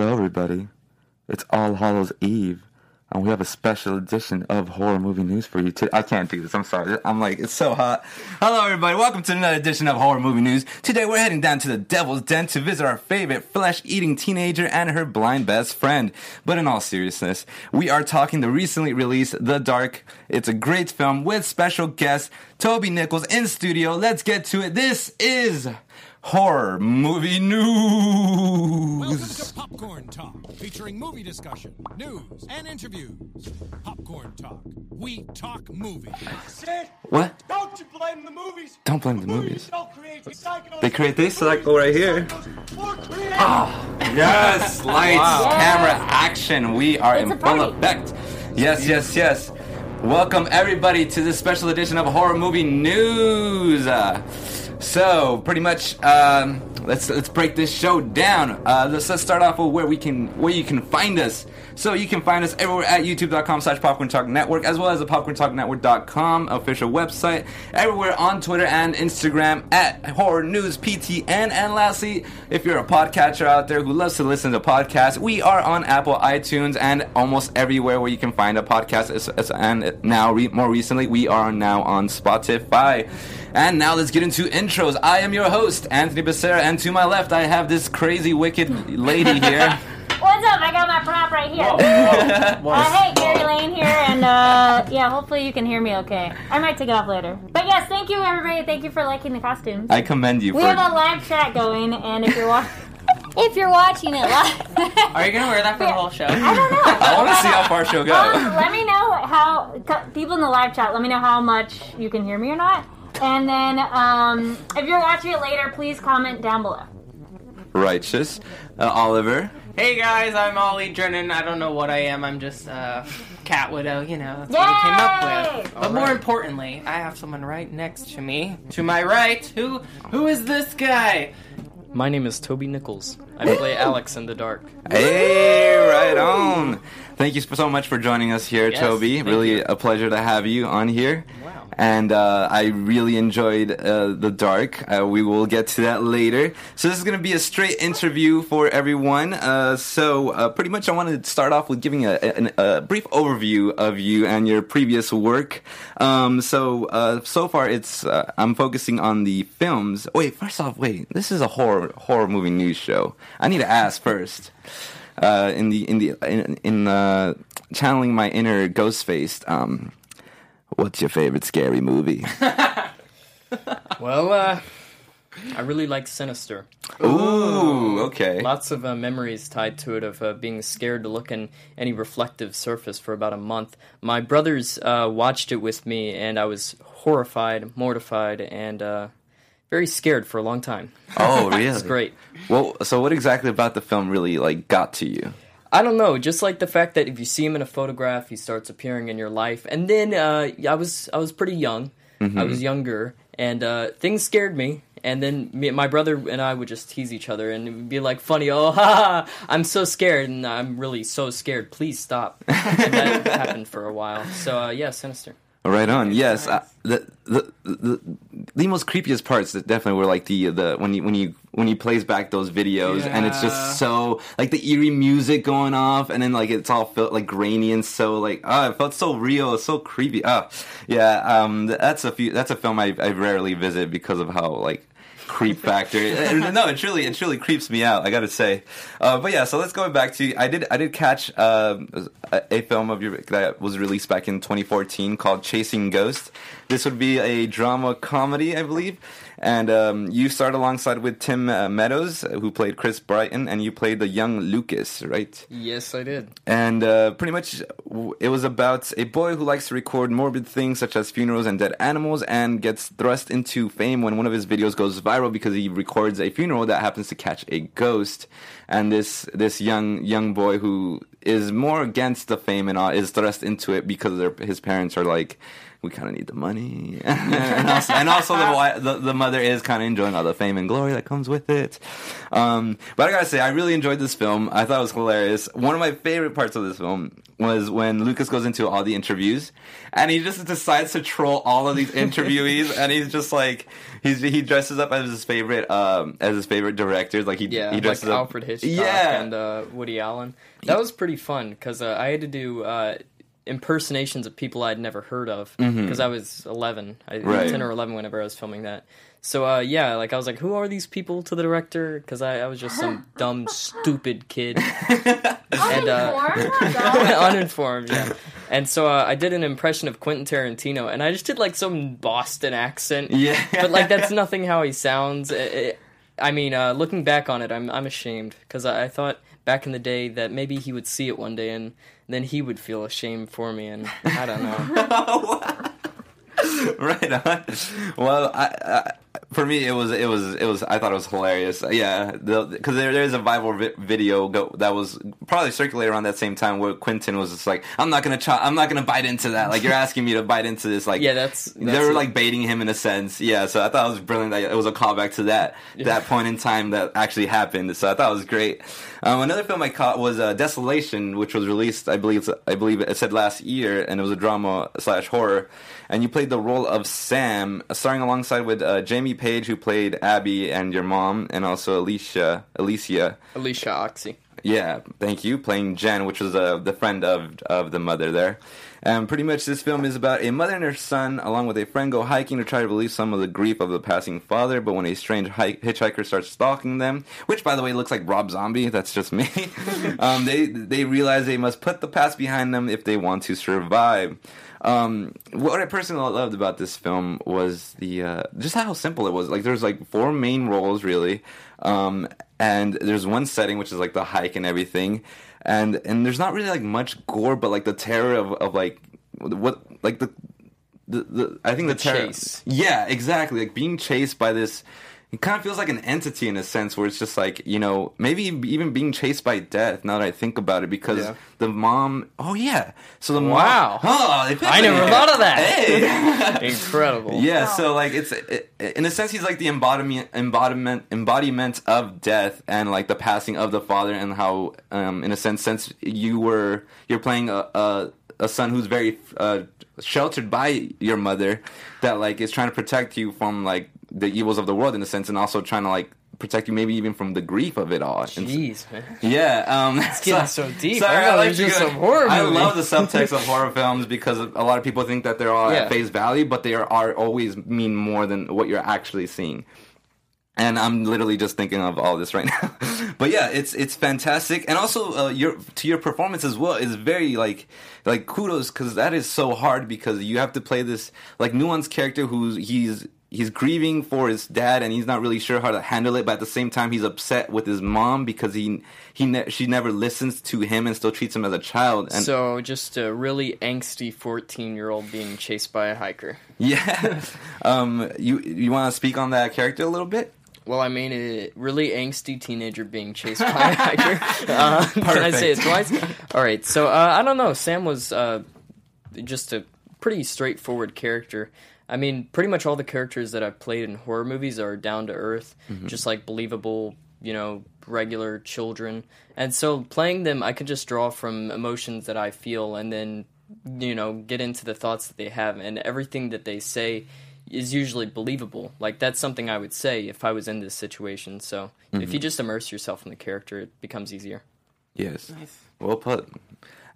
Hello, everybody. It's All Hallows Eve, and we have a special edition of horror movie news for you today. I can't do this. I'm sorry. I'm like, it's so hot. Hello, everybody. Welcome to another edition of horror movie news. Today, we're heading down to the Devil's Den to visit our favorite flesh-eating teenager and her blind best friend. But in all seriousness, we are talking the recently released The Dark. It's a great film with special guest Toby Nichols in studio. Let's get to it. This is horror movie news. Welcome news. to Popcorn Talk, featuring movie discussion, news, and interviews. Popcorn Talk. We talk movies. What? don't you blame the movies. Don't blame the movies. don't create. They create this cycle right here. Or create. Yes, lights, camera, action. We are It's in full effect. Yes, yes, yes. Welcome everybody to this special edition of horror movie news. Uh, so, pretty much, um, let's let's break this show down. Uh, let's, let's start off with where we can where you can find us. So you can find us everywhere at youtube.com slash popcorn talk network as well as the popcorntalknetwork.com official website everywhere on twitter and instagram at horror news ptn and lastly if you're a podcatcher out there who loves to listen to podcasts we are on apple itunes and almost everywhere where you can find a podcast. And now more recently we are now on spotify. And now let's get into intros. I am your host anthony becerra and to my left i have this crazy wicked lady here What's up? I got my prop right here. Uh, hey, Gary Lane here, and uh, yeah, hopefully you can hear me okay. I might take it off later. But yes, thank you everybody. Thank you for liking the costumes. i commend you we for have a live chat going, and if you're wa- if you're watching it live, Are you gonna wear that for the whole show? I don't know. I want to see how far she'll go. Um, let me know how people in the live chat. Let me know how much you can hear me or not. And then, um, if you're watching it later, please comment down below. Righteous. Uh, Oliver. Hey guys, I'm Ollie Drennan. I don't know what I am. I'm just uh, cat widow. You know, that's what I came up Yay! with. But more importantly, I have someone right next to me. To my right, who who is this guy? My name is Toby Nichols. I play Alex in the dark. Hey, right on. Thank you so much for joining us here, Yes, Toby. Really you. a pleasure to have you on here. Wow. And uh, I really enjoyed uh, The Dark. Uh, we will get to that later. So, this is going to be a straight interview for everyone. Uh, so, uh, pretty much, I wanted to start off with giving a, a, a brief overview of you and your previous work. Um, so, uh, so far, it's uh, I'm focusing on the films. Wait, first off, wait. This is a horror horror movie news show. I need to ask first uh, in the in the in, in uh, channeling my inner ghost faced. Um, what's your favorite scary movie? Well, uh, I really like Sinister. Ooh, okay. Lots of uh, memories tied to it of uh, being scared to look in any reflective surface for about a month. My brothers uh, watched it with me, and I was horrified, mortified, and uh, very scared for a long time. Oh, really? It's great. Well, so what exactly about the film really like got to you? I don't know, just like the fact that if you see him in a photograph, he starts appearing in your life. And then uh, I was I was pretty young. I was younger, and uh, things scared me. And then me, my brother and I would just tease each other, and it would be like funny. Oh, ha, ha, I'm so scared, and I'm really so scared. Please stop. and that happened for a while. So uh, yeah, sinister. Right on. Yes, uh, the, the the the most creepiest parts that definitely were like the the when you when you when he plays back those videos and it's just so like the eerie music going off and then like it's all felt like grainy and so like ah it felt so real, so creepy. Ah, yeah. Um, that's a few. That's a film I I rarely visit because of how like creep factor. No, it truly it truly creeps me out. I got to say. Uh, but yeah, so let's go back to I did I did catch um, a, a film of your that was released back in 2014 called Chasing Ghosts. This would be a drama comedy, I believe. And um, you starred alongside with Tim uh, Meadows, uh, who played Chris Brighton, and you played the young Lucas, right? Yes, I did. And uh, pretty much, it was about a boy who likes to record morbid things such as funerals and dead animals, and gets thrust into fame when one of his videos goes viral because he records a funeral that happens to catch a ghost. And this this young young boy who is more against the fame and all is thrust into it because his parents are like we kind of need the money, and also, and also the, the the mother is kind of enjoying all the fame and glory that comes with it. Um, but I gotta say, I really enjoyed this film. I thought it was hilarious. One of my favorite parts of this film was when Lucas goes into all the interviews, and he just decides to troll all of these interviewees, and he's just like he's he dresses up as his favorite um as his favorite directors, like he Yeah, he like dresses up Alfred Hitchcock yeah and uh, Woody Allen. That was pretty fun because uh, I had to do uh, impersonations of people I'd never heard of because I was 11, I, Mm-hmm. Right. 10 or 11 whenever I was filming that. So uh, yeah, like I was like, who are these people to the director? Because I, I was just some dumb, stupid kid. and uh, Uninformed? Uninformed, yeah. And so uh, I did an impression of Quentin Tarantino, and I just did like some Boston accent. yeah, but like that's nothing how he sounds. It- it- I mean, uh, looking back on it, I'm I'm ashamed because I, I thought back in the day that maybe he would see it one day and then he would feel ashamed for me, and I don't know. right on. Well, I, I, for me, it was it was it was. I thought it was hilarious. Yeah, because there there is a viral vi- video go, that was probably circulated around that same time where Quentin was just like, "I'm not gonna try. I'm not gonna bite into that. Like you're asking me to bite into this. Like Yeah, that's- they that's were it. like baiting him in a sense. Yeah, so I thought it was brilliant. That it was a callback to that that point in time that actually happened. So I thought it was great. Um, another film I caught was uh, Desolation, which was released, I believe, I believe it said last year, and it was a drama slash horror. And you played the role of Sam, starring alongside with uh, Jaimi Paige, who played Abby and your mom, and also Alicia, Alicia. Alyshia Ochse. Yeah, thank you. Playing Jen, which was uh, the friend of of the mother there. And pretty much this film is about a mother and her son, along with a friend, go hiking to try to relieve some of the grief of the passing father. But when a strange hike- hitchhiker starts stalking them, which by the way looks like Rob Zombie, that's just me. um, they they realize they must put the past behind them if they want to survive. Um, what I personally loved about this film was the uh, just how simple it was. Like there's like four main roles really, um, and there's one setting which is like the hike and everything, and and there's not really like much gore, but like the terror of, of like what like the the, the I think the, The terror. chase. Yeah, exactly. Like being chased by this. It kind of feels like an entity in a sense, where it's just like you know maybe even being chased by death. Now that I think about it, because Yeah. the mom. Oh yeah. So the Wow. mom. Oh, I never it. thought of that. Hey. Incredible. Yeah, so like it's it, in a sense he's like the embodiment embodiment embodiment of death and like the passing of the father and how um in a sense since you were you're playing a a, a son who's very uh sheltered by your mother that like is trying to protect you from like the evils of the world in a sense and also trying to like protect you maybe even from the grief of it all. And Jeez, man. yeah, um, it's getting so deep. I thought it was to just some horror I movie. love the subtext of horror films because a lot of people think that they're all Yeah. at face value, but they are, are always mean more than what you're actually seeing. And I'm literally just thinking of all this right now. but yeah, it's it's fantastic, and also uh, your to your performance as well is very like like kudos because that is so hard because you have to play this like nuanced character who's he's he's grieving for his dad and he's not really sure how to handle it, but at the same time he's upset with his mom because he he ne- she never listens to him and still treats him as a child. And So just a really angsty 14 year old being chased by a hiker. yeah, um, you you want to speak on that character a little bit? Well, I mean, a really angsty teenager being chased by a hiker. Uh, can I say it twice? All right. So uh, I don't know. Sam was uh, just a pretty straightforward character. I mean, pretty much all the characters that I've played in horror movies are down to earth, just like believable, you know, regular children. And so playing them, I could just draw from emotions that I feel and then, you know, get into the thoughts that they have. And everything that they say is usually believable. Like, that's something I would say if I was in this situation. So if you just immerse yourself in the character, it becomes easier. Yes. Well put.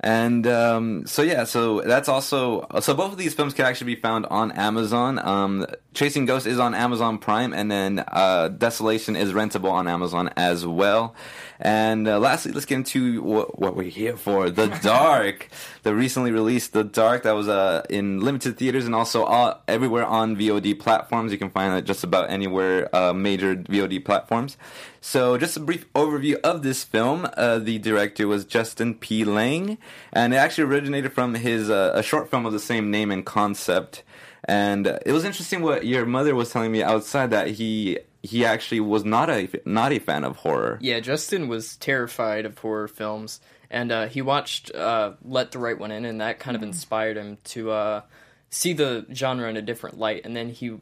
And um, so yeah, so that's also so both of these films can actually be found on Amazon. Um, Chasing Ghosts is on Amazon Prime, and then uh, Desolation is rentable on Amazon as well. And uh, lastly, let's get into what, what we're here for: The Dark, the recently released The Dark that was uh, in limited theaters and also all, everywhere on VOD platforms. You can find it just about anywhere uh, major VOD platforms. So, just a brief overview of this film. Uh, the director was Justin P. Lange, and it actually originated from his uh, a short film of the same name and concept. And uh, it was interesting what your mother was telling me outside that he he actually was not a not a fan of horror. Yeah, Justin was terrified of horror films, and uh, he watched uh, Let the Right One In, and that kind of inspired him to uh, see the genre in a different light. And then he,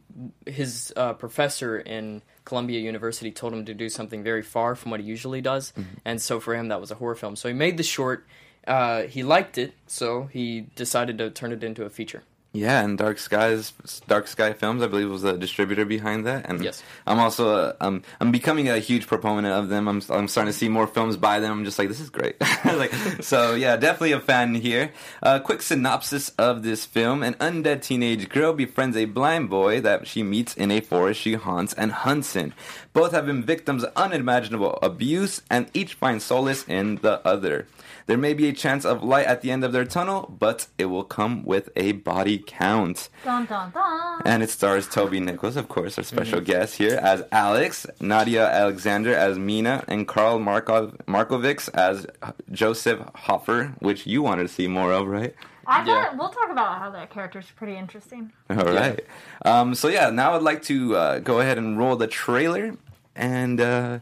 his uh, professor in Columbia University told him to do something very far from what he usually does, and so for him that was a horror film. So he made the short. Uh, he liked it, so he decided to turn it into a feature. Yeah, and Dark Skies, Dark Sky Films, I believe, was the distributor behind that. And Yes. I'm also, uh, um, I'm becoming a huge proponent of them. I'm, I'm starting to see more films by them. I'm just like, this is great. like, so yeah, definitely a fan here. Uh, quick synopsis of this film: An undead teenage girl befriends a blind boy that she meets in a forest she haunts and hunts in. Both have been victims of unimaginable abuse, and each finds solace in the other. There may be a chance of light at the end of their tunnel, but it will come with a body count. Dun dun dun. And it stars Toby Nichols, of course, our special guest here, as Alex, Nadia Alexander as Mina, and Karl Markov- Markovics as Joseph Hoffer, which you wanted to see more of, right? I Yeah. thought we'll talk about how that character's pretty interesting. All right. Um, so yeah, now I'd like to uh, go ahead and roll the trailer, and uh,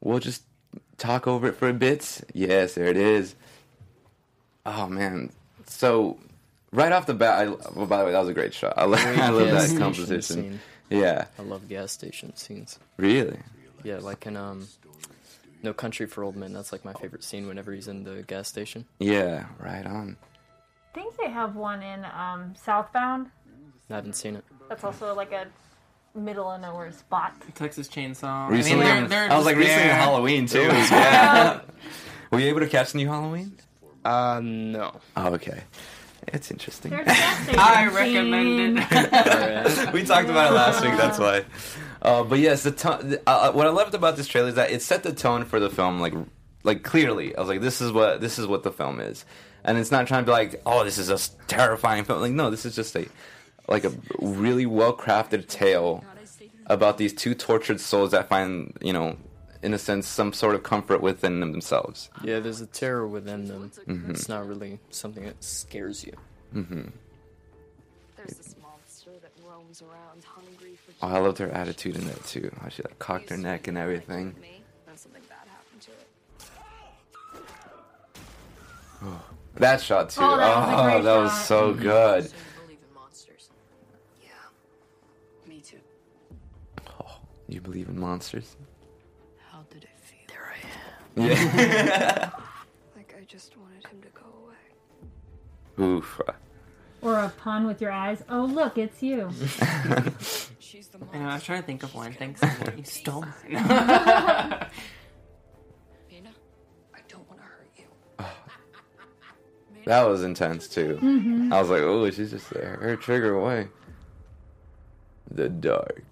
we'll just talk over it for a bit. Yes, there it is. Oh man, so right off the bat, I, well, by the way, that was a great shot. I love, I love that station composition. scene. Yeah, I love gas station scenes. really. Yeah, like in um, No Country for Old Men. That's like my favorite scene whenever he's in the gas station. Yeah, right on. I think they have one in um, Southbound. I haven't seen it. That's also like a middle of nowhere spot. Texas Chainsaw. Recently, I mean, they're, they're I was like just recently. Halloween too. yeah. Were you able to catch the new Halloween? Uh, no. Oh, okay. It's interesting. There's a gas station I scene. recommend it. We talked about it last week. That's why. Uh, but yes, the tone. Uh, what I loved about this trailer is that it set the tone for the film, like, like clearly. I was like, this is what this is what the film is, and it's not trying to be like, oh, this is a terrifying film. Like, no, this is just a like a really well crafted tale about these two tortured souls that find, you know, in a sense, some sort of comfort within themselves. Yeah, there's a terror within them. Mm-hmm. It's not really something that scares you. There's this monster that roams around hungry for Oh, I loved her attitude in that too. How she like cocked her neck and everything. Me, then something bad happened to it. That shot too. Oh, that was a great that was shot. so good. You believe in monsters? Yeah. Me too. Oh, you believe in monsters? How did it feel? There I am. Yeah. Like I just wanted him to go away. Oof. Or a pun with your eyes. Oh, look, it's you. She's the I know, I was trying to think of one. Thanks. You stole mine. Mina, I don't want to hurt you. That was intense too. Mm-hmm. I was like, oh, she's just there. Her trigger away. The dark.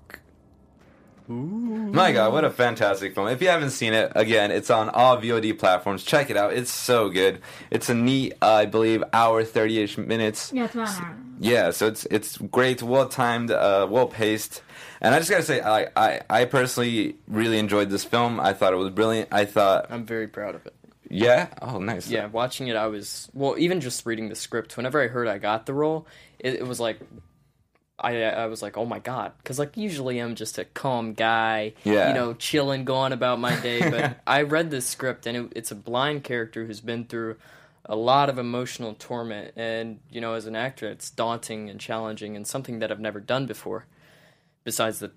My God, what a fantastic film! If you haven't seen it, again, it's on all VOD platforms. Check it out; it's so good. It's a neat, uh, I believe, hour thirty-ish minutes. Yeah, it's about an hour. Yeah, so it's it's great, well timed, uh, well paced, and I just gotta say, I, I I personally really enjoyed this film. I thought it was brilliant. I thought, I'm very proud of it. yeah, oh nice, Yeah, watching it, I was well. Even just reading the script, whenever I heard I got the role, it, it was like, I I was like, oh my god, because like usually I'm just a calm guy, Yeah. you know, chilling, going about my day. But I read this script, and it, it's a blind character who's been through a lot of emotional torment, and you know, as an actor, it's daunting and challenging, and something that I've never done before. Besides the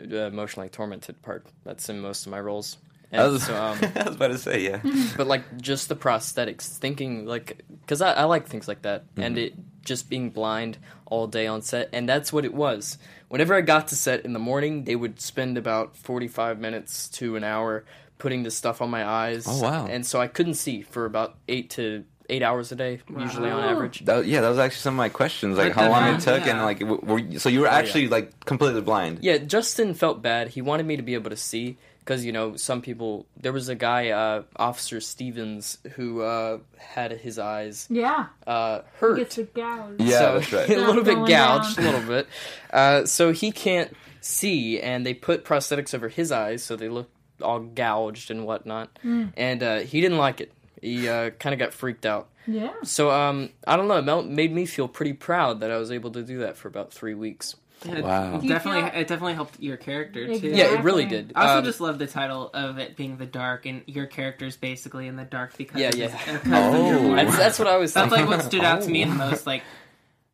uh, emotionally tormented part, that's in most of my roles. And I was, so, um, I was about to say, yeah. but like just the prosthetics thinking like because I, I like things like that and Mm-hmm. it just being blind all day on set and that's what it was whenever i got to set in the morning they would spend about 45 minutes to an hour putting this stuff on my eyes Oh, wow. and so i couldn't see for about eight to eight hours a day usually on average That, yeah, that was actually some of my questions, like But how long it took, and like, w- were you, so you were actually like completely blind. yeah justin felt bad he wanted me to be able to see because you know some people there was a guy uh, officer stevens who uh, had his eyes Yeah. uh, hurt Gets the gouge. Yeah, so, that's right. a little bit gouged, down. a little bit. Uh, so he can't see, and they put prosthetics over his eyes, so they look all gouged and whatnot. Hmm. And uh, he didn't like it. He uh, kind of got freaked out. Yeah. So um, I don't know. It made me feel pretty proud that I was able to do that for about three weeks. Yeah, it Wow. Definitely, feel- it definitely helped your character too. Exactly. Yeah, it really did. I also Um, just love the title of it being the dark, and your character's basically in the dark because Yeah, of yeah. his- because Oh. that's, that's what I was That's thinking. like what stood out to me the most. Like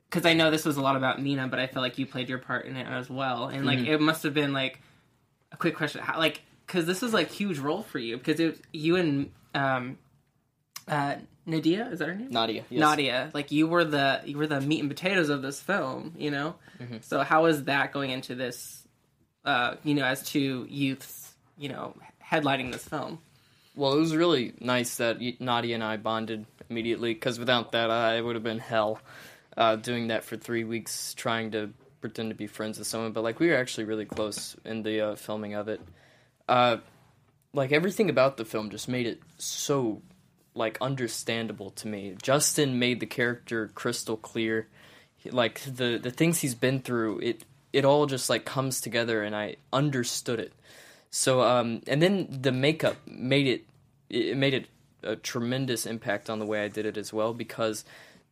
because I know this was a lot about Mina, but I feel like you played your part in it as well, and like Mm-hmm. it must have been like a quick question, how, like because this is like huge role for you because it you and um, uh, Nadia is that her name? Nadia. Yes. Nadia, like you were the you were the meat and potatoes of this film, you know. Mm-hmm. So how is that going into this? Uh, you know, as two youths, you know, headlining this film. Well, it was really nice that Nadia and I bonded immediately because without that, I it would have been hell uh, doing that for three weeks trying to pretend to be friends with someone. But like we were actually really close in the uh, filming of it. Uh, like everything about the film just made it so like understandable to me. Justin made the character crystal clear. He- Like the the things he's been through, it it all just like comes together, and I understood it. So um, and then the makeup made it it made it a tremendous impact on the way I did it as well because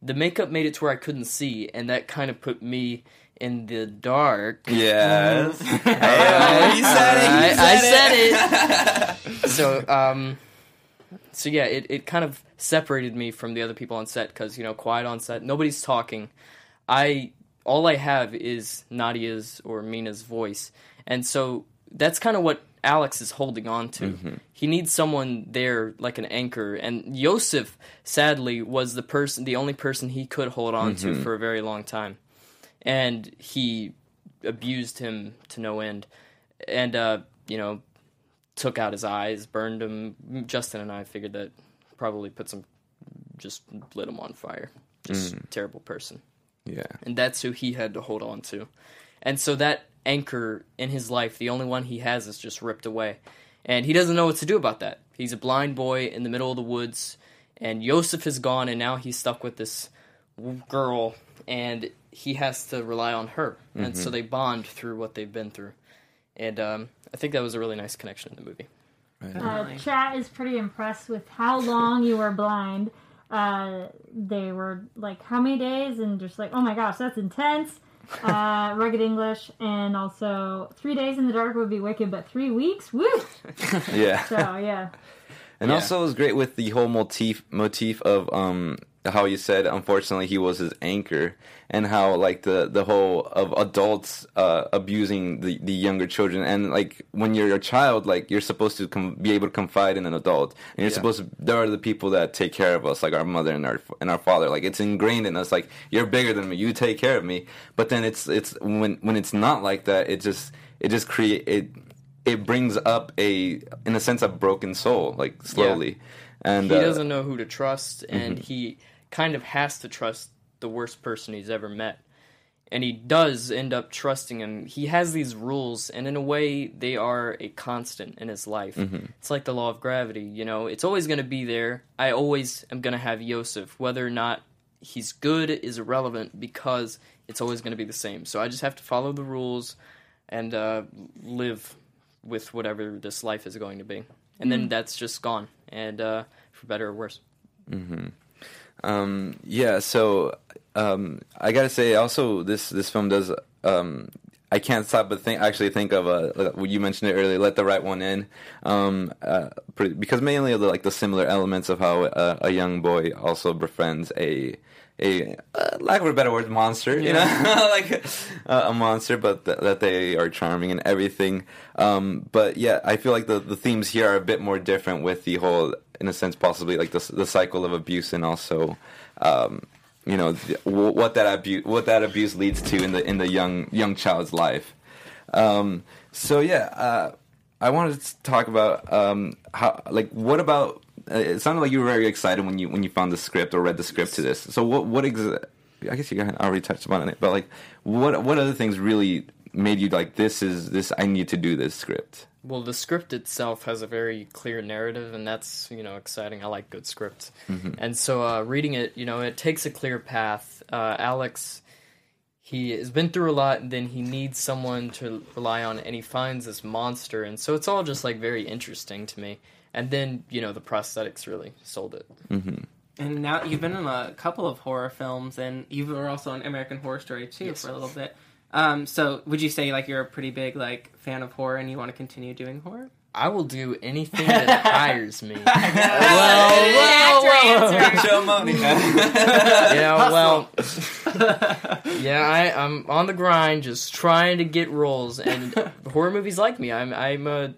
the makeup made it to where I couldn't see, and that kind of put me in the dark. Yes. Hey, he said it. He I, I said said it. so, um, so yeah, it, it kind of separated me from the other people on set because you know, quiet on set, nobody's talking. I all I have is Nadia's or Mina's voice, and so that's kind of what Alex is holding on to. He needs someone there like an anchor, and Yosef sadly was the person, the only person he could hold on to for a very long time, and he abused him to no end, and uh, you know, took out his eyes, burned him. Justin and I figured that probably put some, just lit him on fire. Just mm. terrible person Yeah. and that's who he had to hold on to. And so that anchor in his life, the only one he has, is just ripped away, and he doesn't know what to do about that. He's a blind boy in the middle of the woods, and Yosef is gone, and now he's stuck with this girl, and he has to rely on her. And so mm-hmm. they bond through what they've been through, and um, I think that was a really nice connection in the movie. Uh, chat is pretty impressed with how long you were blind. Uh, they were like, how many days? And just like, oh my gosh, that's intense. Uh, rugged English, and also three days in the dark would be wicked, but three weeks, woo! Yeah. So yeah, And Yeah. also it was great with the whole motif motif of um how you said unfortunately he was his anchor and how like the the whole of adults uh abusing the the younger children. And like when you're a child like you're supposed to com- be able to confide in an adult. And you're Yeah. supposed to there are the people that take care of us like our mother and our and our father. Like it's ingrained in us. Like you're bigger than me. You take care of me. But then it's it's when when it's not like that it just it just create it it brings up a in a sense a broken soul like slowly. And he uh, doesn't know who to trust and he kind of has to trust the worst person he's ever met. And he does end up trusting him. He has these rules and in a way they are a constant in his life. It's like the law of gravity you know? It's always going to be there. I always am going to have yosef. Whether or not he's good is irrelevant because it's always going to be the same. So i just have to follow the rules and uh, live with whatever this life is going to be and then that's just gone and uh, for better or worse Hmm. Um, yeah, so um, I gotta say, also this this film does. Um, I can't stop but think actually think of uh, you mentioned it earlier. Let the right one in, um, uh, pretty, because mainly of the, like the similar elements of how uh, a young boy also befriends a a uh, lack of a better word monster, you know, like uh, a monster, but th- that they are charming and everything. Um, but yeah, I feel like the the themes here are a bit more different with the whole, in a sense, possibly like the the cycle of abuse and also. Um, you know th- what that abuse what that abuse leads to in the in the young young child's life. Um, so yeah, uh, I wanted to talk about um, how like what about it sounded like you were very excited when you when you found the script or read the script to this. So what what exa- I guess you already touched upon it, but like what what other things really made you like this is this I need to do this script. Well, the script itself has a very clear narrative, and that's you know exciting. I like good scripts, and so uh, reading it, you know, it takes a clear path. Uh, Alex, he has been through a lot, and then he needs someone to rely on, and he finds this monster, and so it's all just like very interesting to me. And then you know the prosthetics really sold it. And now you've been in a couple of horror films, and you were also in American Horror Story too for a little bit. Um, so would you say like you're a pretty big like fan of horror, and you want to continue doing horror? I will do anything that hires me. answer, answer. Show money. you know, well, yeah, I, I'm on the grind, just trying to get roles, and horror movies like me. I'm I'm a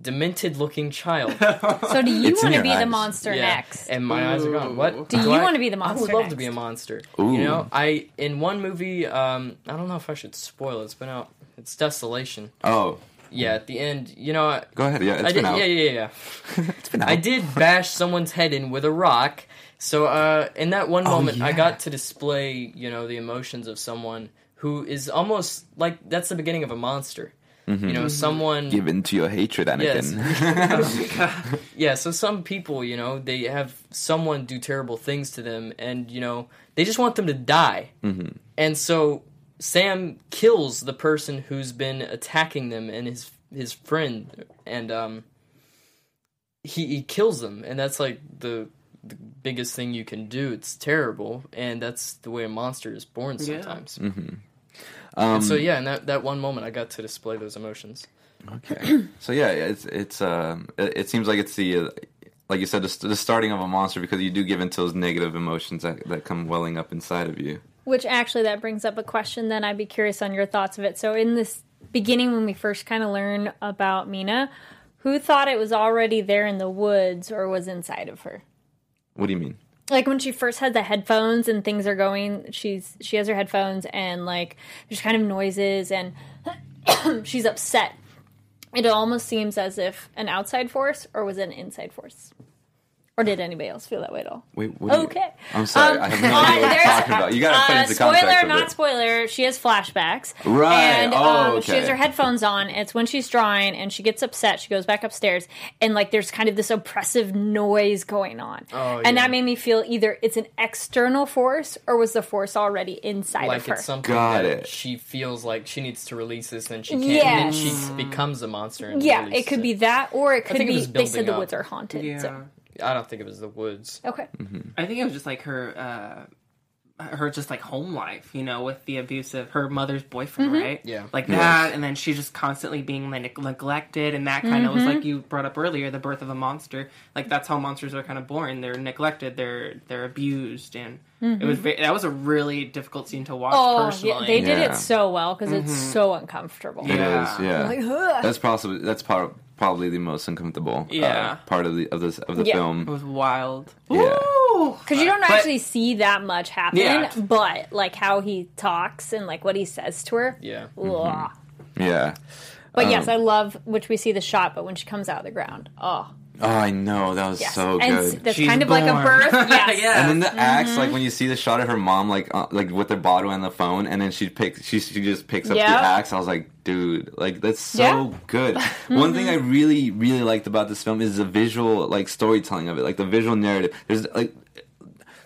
demented looking child. So do you It's in want to your be the eyes. monster Yeah, next? and my eyes are gone. What Do you I- wanna be the monster next? I would monster love next? to be a monster. Ooh. You know, I in one movie. Um, I don't know if I should spoil it. It's been out. It's Desolation. Oh, Yeah, at the end, you know, I, go ahead. Yeah, it's I been did. out. Yeah, yeah, yeah. It's been out. I did bash someone's head in with a rock. So uh, in that one moment, I yeah. got to display, you know, the emotions of someone who is almost like that's the beginning of a monster. You know, someone. given to your hatred, Yes. Anakin. Yeah, so some people, you know, they have someone do terrible things to them, and you know, they just want them to die. Mm-hmm. And so Sam kills the person who's been attacking them and his his friend, and um, he he kills them, and that's like the the biggest thing you can do. It's terrible, and that's the way a monster is born Yeah. sometimes. Um, so yeah, in that that one moment, I got to display those emotions. Okay. so yeah, it's it's um it, it seems like it's the uh, like you said the, the starting of a monster because you do give into those negative emotions that that come welling up inside of you. Which actually that brings up a question. Then I'd be curious on your thoughts of it. So in this beginning, when we first kind of learn about Mina, who thought it was already there in the woods or was inside of her? What do you mean? Like when she first had the headphones and things are going she's she has her headphones and like there's kind of noises and she's upset. It almost seems as if an outside force or was it an inside force or did anybody else feel that way at all Wait, what do you- okay I'm sorry, Um, I have no idea what you're talking about. You gotta put uh, into spoiler context of not spoiler she has flashbacks Right. and Oh, um, she has her headphones on it's when she's drawing and she gets upset she goes back upstairs and like there's kind of this oppressive noise going on Oh, yeah. and that made me feel either it's an external force or was the force already inside like of her it's something Got that it. she feels like she needs to release this, and she can't. Yes. And then she becomes a monster. And yeah it could be that or it could think it be they said building the woods are haunted Yeah. so I don't think it was the woods. okay I think it was just like her, uh, her just like home life, you know, with the abusive her mother's boyfriend, mm-hmm. right? Yeah. like that, and then she just constantly being like neglected, and that kind of was like mm-hmm. you brought up earlier, the birth of a monster. Like that's how monsters are kind of born. They're neglected, they're they're abused, and it was mm-hmm. ve- that was a really difficult scene to watch oh yeah, they did Yeah. it so well because it's so uncomfortable It is, Yeah. yeah. Like, that's possibly that's part probably the most uncomfortable uh, Yeah. part of the of this of the Yeah. it was wild. Yeah. Because you don't But- actually see that much happen, Yeah. but like how he talks and like what he says to her. Yeah. Ugh. Yeah. But yes, I love which we see the shot, but when she comes out of the ground, oh Oh, I know that was yes, so and good. s- that's She's kind of like a born. birth. Yes, Yeah. And then the axe, Mm-hmm. like when you see the shot of her mom, like uh, like with the bottle and the phone, and then she picks, she she just picks up Yeah. the axe. I was like, dude, like that's so Yeah. Mm-hmm. good. One thing I really really liked about this film is the visual like storytelling of it, like the visual narrative. There's like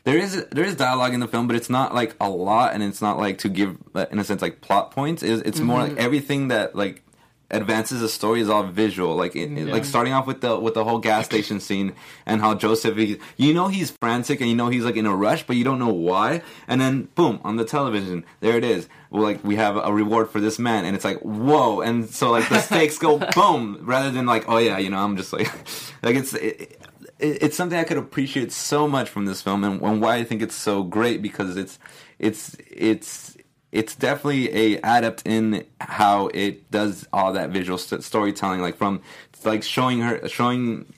there is there is dialogue in the film, but it's not like a lot, and it's not like to give uh, in a sense like plot points. It's, it's more Mm-hmm. like everything that like advances the story is all visual. Like it, it- like starting off with the with the whole gas station scene and how Joseph, you know, he's frantic and you know he's like in a rush, but you don't know why. And then boom on the television, there it is. Well, like we have a reward for this man, and it's like whoa. And so like the stakes go boom rather than like oh yeah, you know, I'm just like like it's. It, it- it's something I could appreciate so much from this film, and, and why I think it's so great because it's it's it's it's definitely a adept in how it does all that visual st- storytelling, like from like showing her showing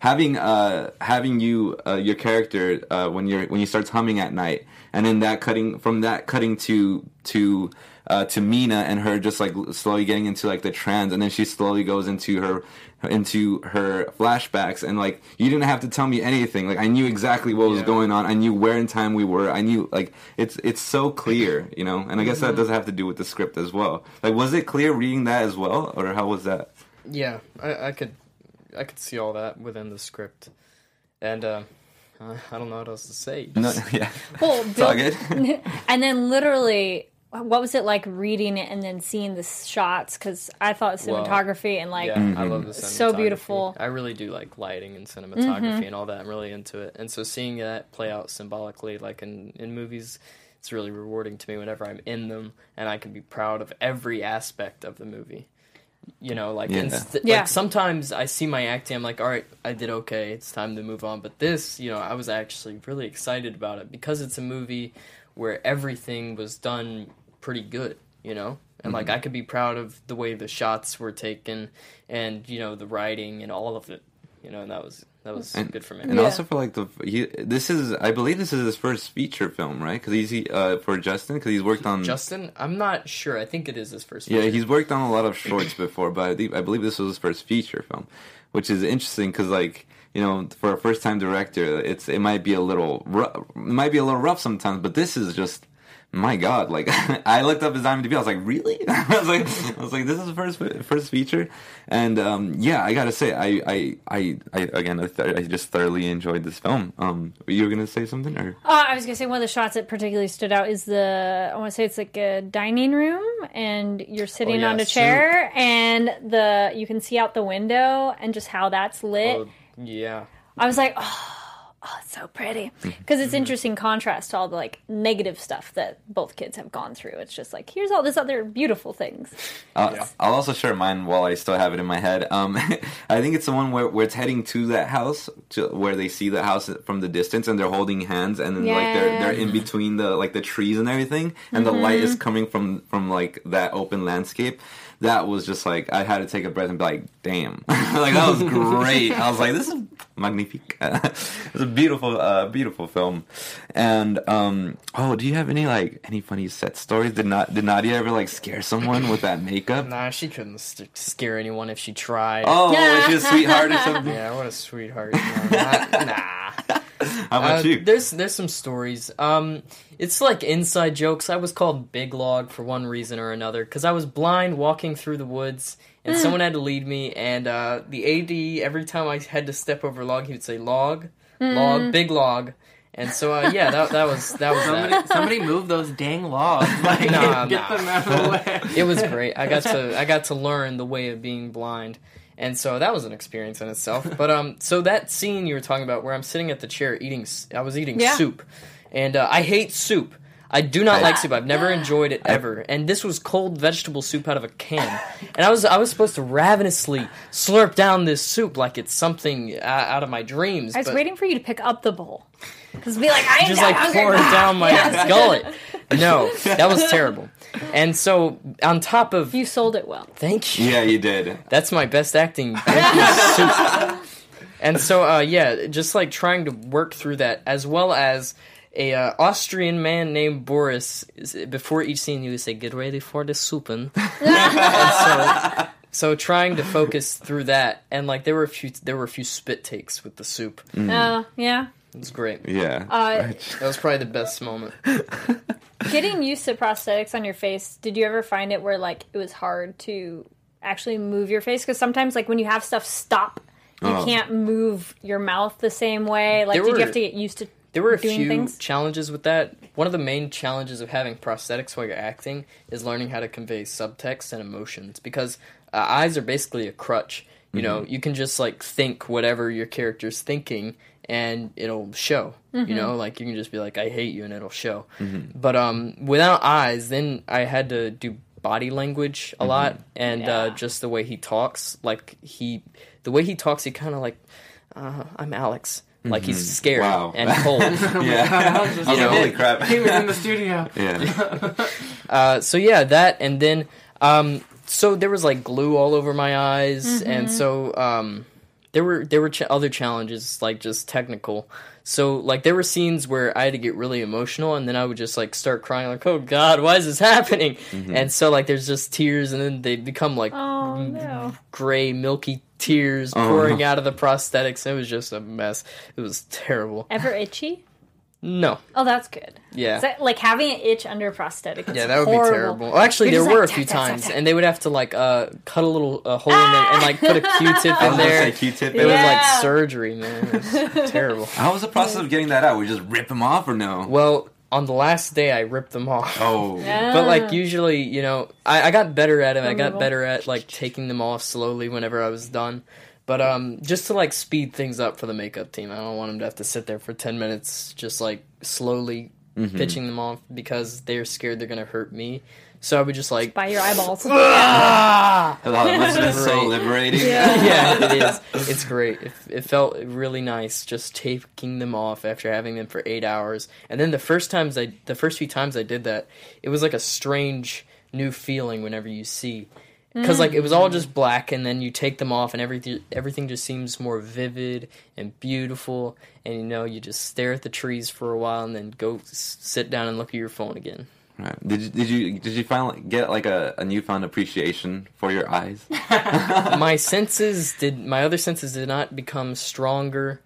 having uh having you uh, your character uh, when you're when you starts humming at night, and then that cutting from that cutting to to uh, to Mina and her just like slowly getting into like the trance, and then she slowly goes into her into her flashbacks, and like you didn't have to tell me anything. Like I knew exactly what was Yeah. going on. I knew where in time we were. I knew like it's it's so clear, you know. And I guess that does have to do with the script as well. Like was it clear reading that as well, or how was that? Yeah, I, I could, I could see all that within the script, and uh, I I don't know what else to say. No, yeah. Well, It's all good. and then literally, what was it like reading it and then seeing the shots? Because I thought Well, cinematography and like yeah, I love the mm-hmm. So beautiful. I really do like lighting and cinematography mm-hmm. and all that. I'm really into it, and so seeing that play out symbolically, like in in movies, it's really rewarding to me whenever I'm in them, and I can be proud of every aspect of the movie. You know, like Yeah. inst- Yeah. like sometimes I see my acting, I'm like, all right, I did okay. It's time to move on. But this, you know, I was actually really excited about it because it's a movie where everything was done pretty good. You know, and like I could be proud of the way the shots were taken, and you know the writing and all of it. You know, and that was that was And- good for me. And Yeah. also for like the he, this is I believe this is his first feature film, right? Because he's uh, for Justin because he's worked on Justin, I'm not sure. I think it is his first. yeah he's worked on a lot of shorts before, but I, think, I believe this was his first feature film, which is interesting because like you know for a first time director, it's it might be a little rough, it might be a little rough sometimes, but this is just. My God! Like I looked up his IMDb, I was like, "Really?" I was like, "I was like, this is the first first feature," and um, yeah, I gotta say, I I I, I again, I, th- I just thoroughly enjoyed this film. Um, you were gonna say something, or Uh, I was gonna say one of the shots that particularly stood out is the I want to say it's like a dining room, and you're sitting Oh, yeah, on a chair, and the you can see out the window, and just how that's lit. Oh, yeah. I was like, oh, oh it's so pretty because it's interesting contrast to all the like negative stuff that both kids have gone through. It's just like here's all this other beautiful things. I'll, I'll also share mine while I still have it in my head. Um, I think it's the one where, where it's heading to that house, to where they see the house from the distance, and they're holding hands, and then like they're they're in between the like the trees and everything, and the light is coming from from like that open landscape. That was just like I had to take a breath and be like, "Damn!" like that was great. I was like, "This is magnifique." it's a beautiful, uh, beautiful film. And um, oh, do you have any like any funny set stories? Did not did Nadia ever like scare someone with that makeup? Nah, she couldn't st- scare anyone if she tried. Oh, was she a sweetheart or something? Yeah, what a sweetheart. No, not- nah. How about Uh, you? There's there's some stories. Um, it's like inside jokes. I was called Big Log for one reason or another because I was blind walking through the woods, and someone had to lead me. And uh, the AD every time I had to step over a log, he would say log, log, big log. And so uh, yeah, that that was that was Somebody, that. somebody move those dang logs. Like, Nah, get nah. them out of the way. It was great. I got to I got to learn the way of being blind. And so that was an experience in itself. But um, so that scene you were talking about, where I'm sitting at the chair eating, I was eating Yeah. soup, and uh, I hate soup. I do not like soup. I've never enjoyed it ever. And this was cold vegetable soup out of a can, and I was I was supposed to ravenously slurp down this soup like it's something uh, out of my dreams. I was but waiting for you to pick up the bowl because be like I just like pour it down my gullet. No, that was terrible. And so on top of You sold it well. thank you. yeah, you did. That's my best acting. And so, uh, yeah, just like trying to work through that, as well as a uh, Austrian man named Boris. Before each scene, he would say, "Get ready for the soupen." and so, so trying to focus through that, and like there were a few, there were a few spit takes with the soup. Uh, yeah. It was great. Yeah. Uh, That was probably the best moment. Getting used to prosthetics on your face, did you ever find it where like it was hard to actually move your face? Because sometimes like when you have stuff stop, you Oh. can't move your mouth the same way. Like, There did were- you have to get used to There were a doing few things? challenges with that. One of the main challenges of having prosthetics while you're acting is learning how to convey subtext and emotions because uh, eyes are basically a crutch. You know, you can just like think whatever your character's thinking and it'll show. You know, like you can just be like I hate you and it'll show. But um without eyes, then I had to do body language a lot and uh, just the way he talks, like he the way he talks he kind of like uh, I'm Alex. Like he's scared Wow. and cold. yeah. I was like, know, holy crap. He was in the studio. Yeah. Uh, so yeah, that and then um, so there was like glue all over my eyes, and so um, there were there were ch- other challenges like just technical. So like there were scenes where I had to get really emotional, and then I would just like start crying like, "Oh God, why is this happening?" Mm-hmm. And so like there's just tears, and then they become like Oh no! gray, milky tears pouring oh. out of the prosthetics. It was just a mess. It was terrible. Ever itchy? No, Oh, that's good. yeah. That, like having an itch under a prosthetic. Is Yeah, that would horrible. be terrible. Well, actually, You're there were like, a few tap, tap, tap, times, tap. and they would have to like uh, cut a little uh, hole in there and like put a Q-tip in there. say Q-tip. It was like surgery, man. It was terrible. How was the process of getting that out? We just rip them off or no? Well, on the last day, I ripped them off. Oh. But like usually, you know, I, I got better at it. I got better at like taking them off slowly whenever I was done. But um, just to like speed things up for the makeup team, I don't want them to have to sit there for ten minutes, just like slowly Mm-hmm. pitching them off because they're scared they're gonna hurt me. So I would just like By your eyeballs. ah. Oh, it must have been so Right. liberating. yeah, it is. It's great. It, it felt really nice just taking them off after having them for eight hours. And then the first times I, the first few times I did that, it was like a strange new feeling whenever you see, because like it was all mm. just black, and then you take them off, and everything everything just seems more vivid and beautiful. And you know, you just stare at the trees for a while, and then go s- sit down and look at your phone again. Right. Did you did you did you finally get like a, a newfound appreciation for your eyes? my senses did my other senses did not become stronger.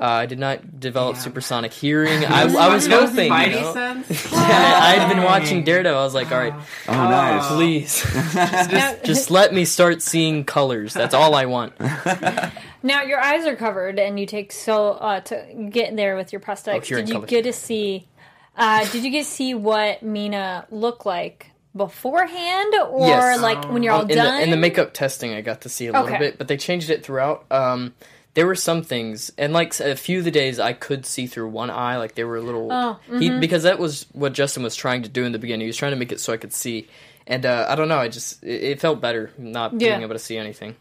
Uh, I did not develop supersonic hearing. I, I was No hoping. You know? sense? I had been watching Daredevil. I was like, all right, Oh, nice. please, now, just let me start seeing colors. That's all I want. now your eyes are covered, and you take so uh, to get there with your prosthetics. hearing did you colors. get to see? Uh, did you get to see what Mina looked like beforehand, or Yes. like when you're all in the, done? in the makeup testing, I got to see a little Okay. bit, but they changed it throughout. Um, there were some things, and like a few of the days, I could see through one eye, like they were a little. Oh, he, because that was what Justin was trying to do in the beginning. He was trying to make it so I could see, and uh, I don't know. I just it, it felt better not being able to see anything.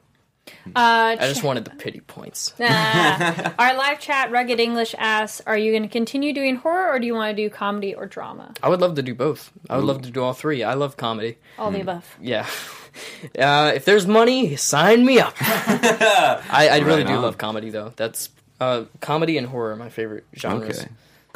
Uh, I just wanted the pity points. Ah. our live chat, Rugged English asks, "Are you going to continue doing horror, or do you want to do comedy or drama? I would love to do both. I would love to do all three. I love comedy. All the above." Yeah. Uh, if there's money, sign me up. I, I really Right do on. love comedy, though. That's uh, comedy and horror are my favorite genres. Okay.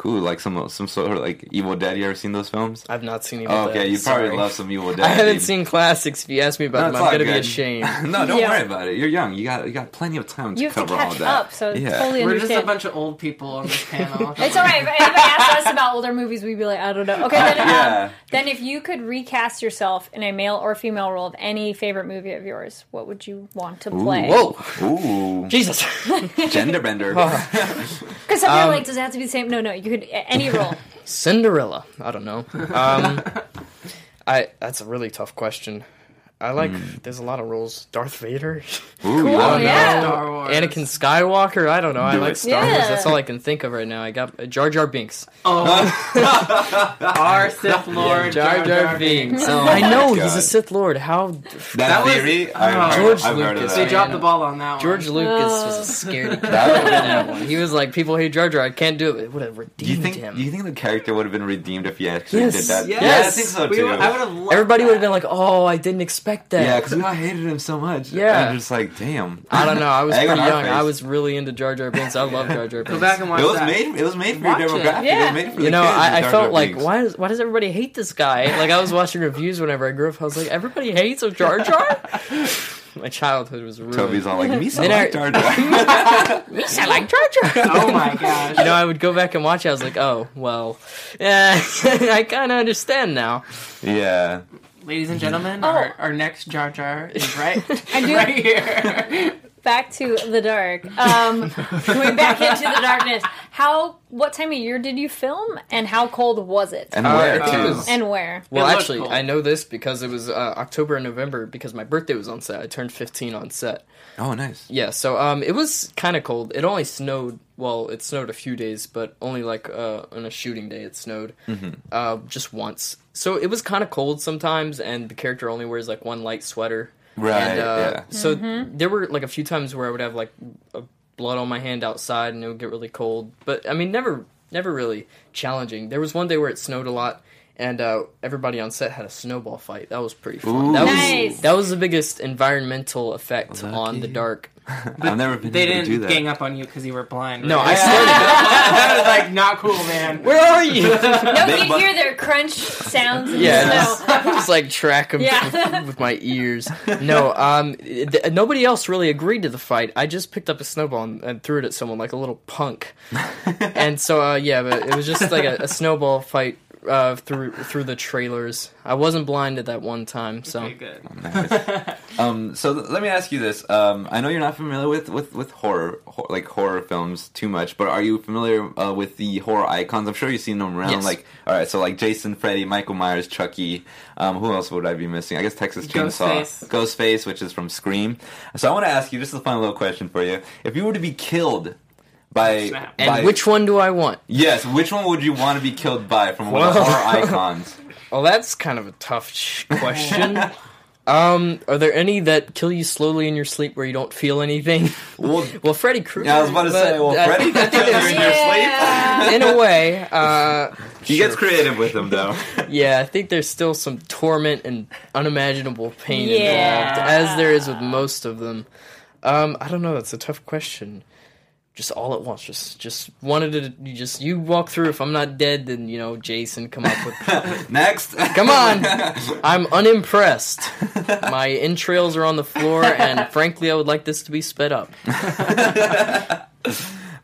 Cool. Like some some sort of like Evil Dead. You ever seen those films? I've not seen Evil Oh, Dead. okay, you probably sorry. love some Evil Dead. I haven't dude. seen classics. If you ask me about No, them, I'm gonna be ashamed. no, don't Yeah. worry about it. You're young. You got you got plenty of time to You have to cover all that. up, so yeah. totally We're just a bunch of old people on this panel. It's all right. If anybody asks us about older movies, we'd be like, I don't know. Okay, then, um, Yeah. then if you could recast yourself in a male or female role of any favorite movie of yours, what would you want to play? Whoa, Ooh, Jesus! gender bender. Because some people Um, like, does it have to be the same? No, no. You could any role. Cinderella. I don't know. Um, I that's a really tough question. I like. There's a lot of roles. Darth Vader. Ooh, Cool, you love yeah. that. Star Wars. Anakin Skywalker. I don't know. I like it. Star Wars. That's all I can think of right now. I got uh, Jar Jar Binks. Oh, our Sith Lord Jar Jar Binks. Oh I know God. he's a Sith Lord. How That, That was- theory, oh, I've, heard, George I've heard of Lucas. that. They dropped the ball on that one. George. Lucas Oh. was a scaredy cat That in would've that one. He was like, people hate Jar Jar. I can't do it. It would have Do redeemed you think? him. Do you think the character would have been redeemed if he actually Yes. did that? Yes. Yeah, I think so We too. would- I would have loved Everybody would have been like, "Oh, I didn't expect that." yeah, because I hated him so much. Yeah. I'm just like, damn. I don't know. I was Egg pretty young. face. I was really into Jar Jar Binks. I love Jar Jar Binks. Go back and watch It was that. made. It was made for Watch your demographic. It, Yeah. was made for You know, I, I felt Jar like Binks. why does why does everybody hate this guy? Like I was watching reviews whenever I grew up. I was like, everybody hates a Jar Jar. My childhood was ruined. Toby's all like, me so Then like I- Jar Jar. Yes, I like Jar Jar. Oh my gosh. You know, I would go back and watch it. I was like, oh well, yeah, I kind of understand now. yeah. Ladies and gentlemen, Oh. our, our next Jar Jar is right, do- right here. Back to the dark. Um, going back into the darkness. How? What time of year did you film, and how cold was it? And Uh, where I think it too? was- And where? Well, actually, cool. I know this because it was uh, October and November because my birthday was on set. I turned 15 on set. Oh, nice. Yeah, so um, it was kind of cold. It only snowed. Well, it snowed a few days, but only like uh, on a shooting day it snowed, uh, just once. So it was kind of cold sometimes, and the character only wears like one light sweater. Right. And, uh, yeah. So there were like a few times where I would have like a blood on my hand outside, and it would get really cold. But I mean, never, never really challenging. There was one day where it snowed a lot, and uh, everybody on set had a snowball fight. That was pretty fun. Ooh. That Nice. was that was the biggest environmental effect on the dark. I've never been They able to do didn't that. gang up on you because you were blind. No, right? I started. that was like not cool, man. Where are you? No, Big you bu- hear their crunch sounds in Yeah, the just, just like track them Yeah. with, with my ears. No, um, th- nobody else really agreed to the fight. I just picked up a snowball and, and threw it at someone like a little punk. and so, uh, yeah, but it was just like a, a snowball fight uh, through through the trailers. I wasn't blind at that one time, so Okay, good. Nice. um, so th- let me ask you this. Um, I know you're not familiar with, with, with horror, hor- like horror films too much, but are you familiar uh, with the horror icons? I'm sure you've seen them around. Yes. Like, all right, so like Jason, Freddy, Michael Myers, Chucky. Um, who else would I be missing? I guess Texas Chainsaw, Ghostface. Ghostface, which is from Scream. So I want to ask you just a final little question for you. If you were to be killed By, Snap. And by- which one do I want? Yes, which one would you want to be killed by from one of the Whoa. horror icons? Well, that's kind of a tough sh- question. um, are there any that kill you slowly in your sleep where you don't feel anything? Well, well, Freddy Krueger. yeah, I was about to but say, well, I Freddy think- can kill you in your sleep. in a way, uh, He gets creative with them, though. yeah, I think there's still some torment and unimaginable pain Yeah. involved, as there is with most of them. Um, I don't know. That's a tough question. Just all at once. Just, just wanted to. You just you walk through. If I'm not dead, then you know Jason come up with. Next. Come on, I'm unimpressed. My entrails are on the floor, and frankly, I would like this to be sped up.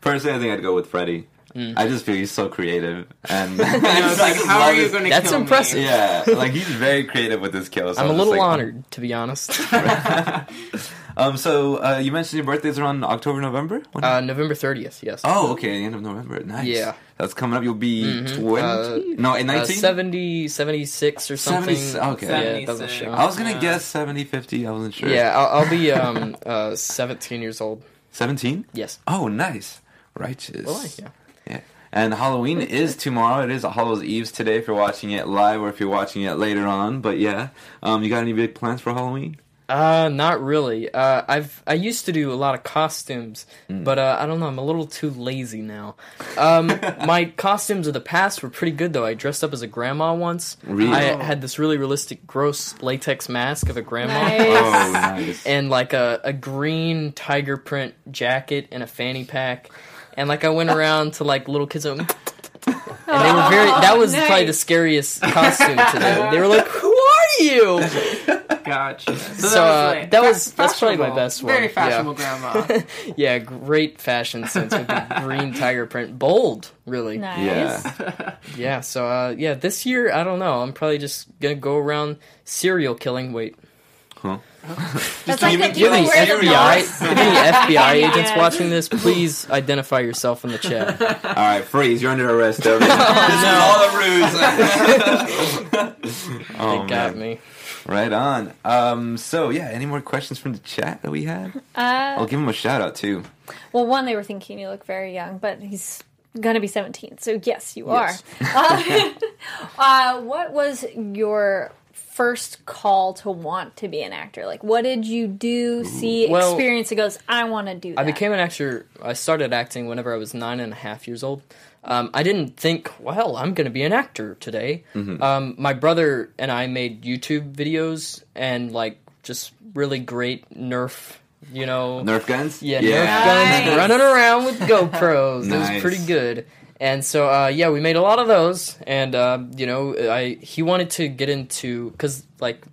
Personally, I think I'd go with Freddy. Mm. I just feel he's so creative, and You know, it's like, how are you going to That's kill me? impressive. Yeah, like he's very creative with his kills. so I'm a little like, honored, to be honest. Um, so uh, you mentioned your birthday's around October, November. Uh, November 30th, yes. oh, okay, the end of November. Nice. Yeah. that's coming up. You'll be Mhm. twenty. Uh, no, Uh, 19? 70, 76 or something. 70 okay. Yeah, it doesn't 76. show. I was gonna Yeah. guess 70, 50. I wasn't sure. Yeah, I'll, I'll be um, uh, 17 years old. seventeen. Yes. Oh, nice. Righteous. Well, yeah. Yeah. And Halloween is tomorrow. It is Hallows Eves today if you're watching it live or if you're watching it later on. But yeah, um, you got any big plans for Halloween? Uh, not really. Uh, I've I used to do a lot of costumes, Hmm. but uh, I don't know. I'm a little too lazy now. Um, my costumes of the past were pretty good though. I dressed up as a grandma once. Really? I had this really realistic, gross latex mask of a grandma. Nice. Oh, nice. and like a, a green tiger print jacket and a fanny pack. And like I went around to like little kids and, and they were very that was probably the scariest costume to them. They were like, Who are you? Gotcha. So, So, uh, like that was- that's probably my best one, Very yeah. fashionable grandma. yeah, great fashion sense with the green tiger print. Bold, really. Nice. Yeah. Yeah, so uh yeah, this year I don't know. I'm probably just gonna go around serial killing. Wait. That's like the give Do you have wear any the FBI, do you have any FBI agents Yes. watching this? Please identify yourself in the chat. All right, freeze. You're under arrest, Devin. this is all a ruse. oh, they got man. me. Right on. Um, so yeah, any more questions from the chat that we had? I'll Uh, give him a shout out too. well, one, they were thinking you look very young, but he's gonna be 17, so yes, you Yes. are. Uh, uh, what was your first call to want to be an actor? Like, what did you do, see, Well, experience that goes, I want to do that? I became an actor. I started acting whenever I was nine and a half years old. Um, I didn't think, well, I'm going to be an actor today. Um, my brother and I made YouTube videos and like just really great Nerf, you know, Nerf guns. yeah, yeah. Nerf guns running around with GoPros. It was pretty good. And so, uh, yeah, we made a lot of those. And uh, you know, I he wanted to get into because like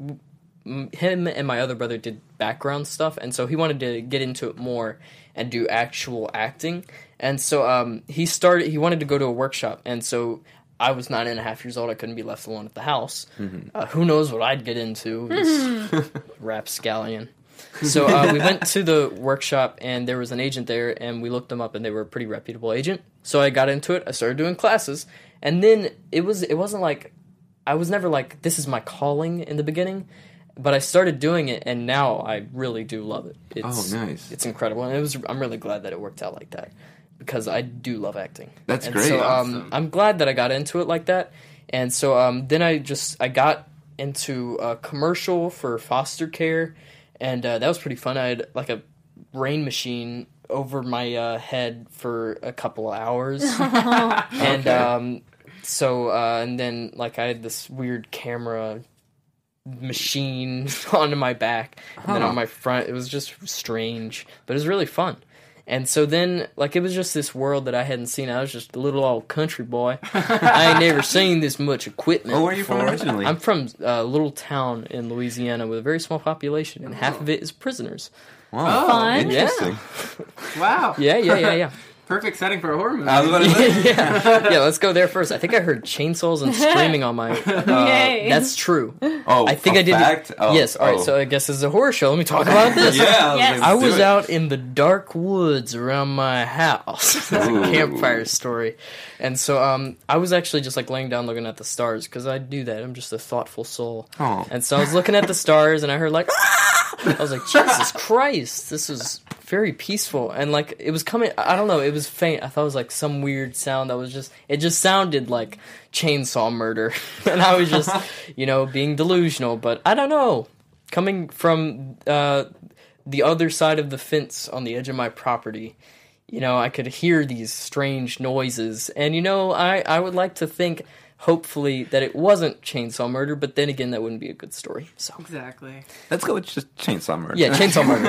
m- him and my other brother did background stuff, and so he wanted to get into it more and do actual acting. And so um, he started. He wanted to go to a workshop, and so. I was nine and a half years old. I couldn't be left alone at the house. Uh, who knows what I'd get into? This rapscallion. So uh, we went to the workshop, and there was an agent there, and we looked them up, and they were a pretty reputable agent. So I got into it. I started doing classes, and then it was it wasn't like I was never like this is my calling in the beginning, but I started doing it, and now I really do love it. It's, Oh, nice. It's incredible, and it was. I'm really glad that it worked out like that because I do love acting. That's And great. So um, I'm glad that I got into it like that, and so um, then I just I got into a commercial for foster care, and uh, that was pretty fun. I had like a rain machine over my uh, head for a couple of hours, and um, so uh, and then like I had this weird camera machine onto my back. And then on my front it was just strange but it was really fun and so then like it was just this world that i hadn't seen i was just a little old country boy i ain't never seen this much equipment Oh, where are you from originally? i'm from a little town in louisiana with a very small population and half of it is prisoners Wow, Fun. interesting. wow. yeah yeah yeah yeah Perfect setting for a horror movie. I was about to say. yeah, yeah. Let's go there first. I think I heard chainsaws and screaming on my. Uh, Yay. that's true. Oh, I think a I did. Fact? Oh, yes. All right. oh. So I guess this is a horror show. Let me talk about this. yeah, Yes. I let's was do it. out in the dark woods around my house. It's a campfire story. And so um, I was actually just like laying down looking at the stars because I do that. I'm just a thoughtful soul. Oh. And so I was looking at the stars and I heard like, "Ah!" I was like, Jesus Christ, this is very peaceful and like it was coming. I don't know. It was faint. I thought it was like some weird sound that was just. It just sounded like chainsaw murder, and I was just you know being delusional. But I don't know. Coming from uh, the other side of the fence on the edge of my property, you know, I could hear these strange noises, and you know, I I would like to think. Hopefully that it wasn't chainsaw murder, but then again, that wouldn't be a good story. So Exactly. Let's go with just chainsaw murder. yeah, chainsaw murder.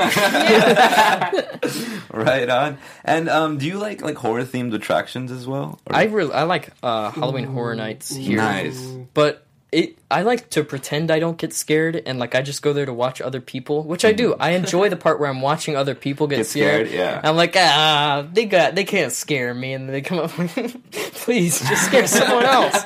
right on. And um, do you like like horror themed attractions as well? Or- I really I like uh, Halloween Horror Nights here, nice. but it I like to pretend I don't get scared and like I just go there to watch other people, which I do. I enjoy the part where I'm watching other people get, Get scared. scared, yeah. I'm like ah they got they can't scare me, and they come up like please just scare someone else.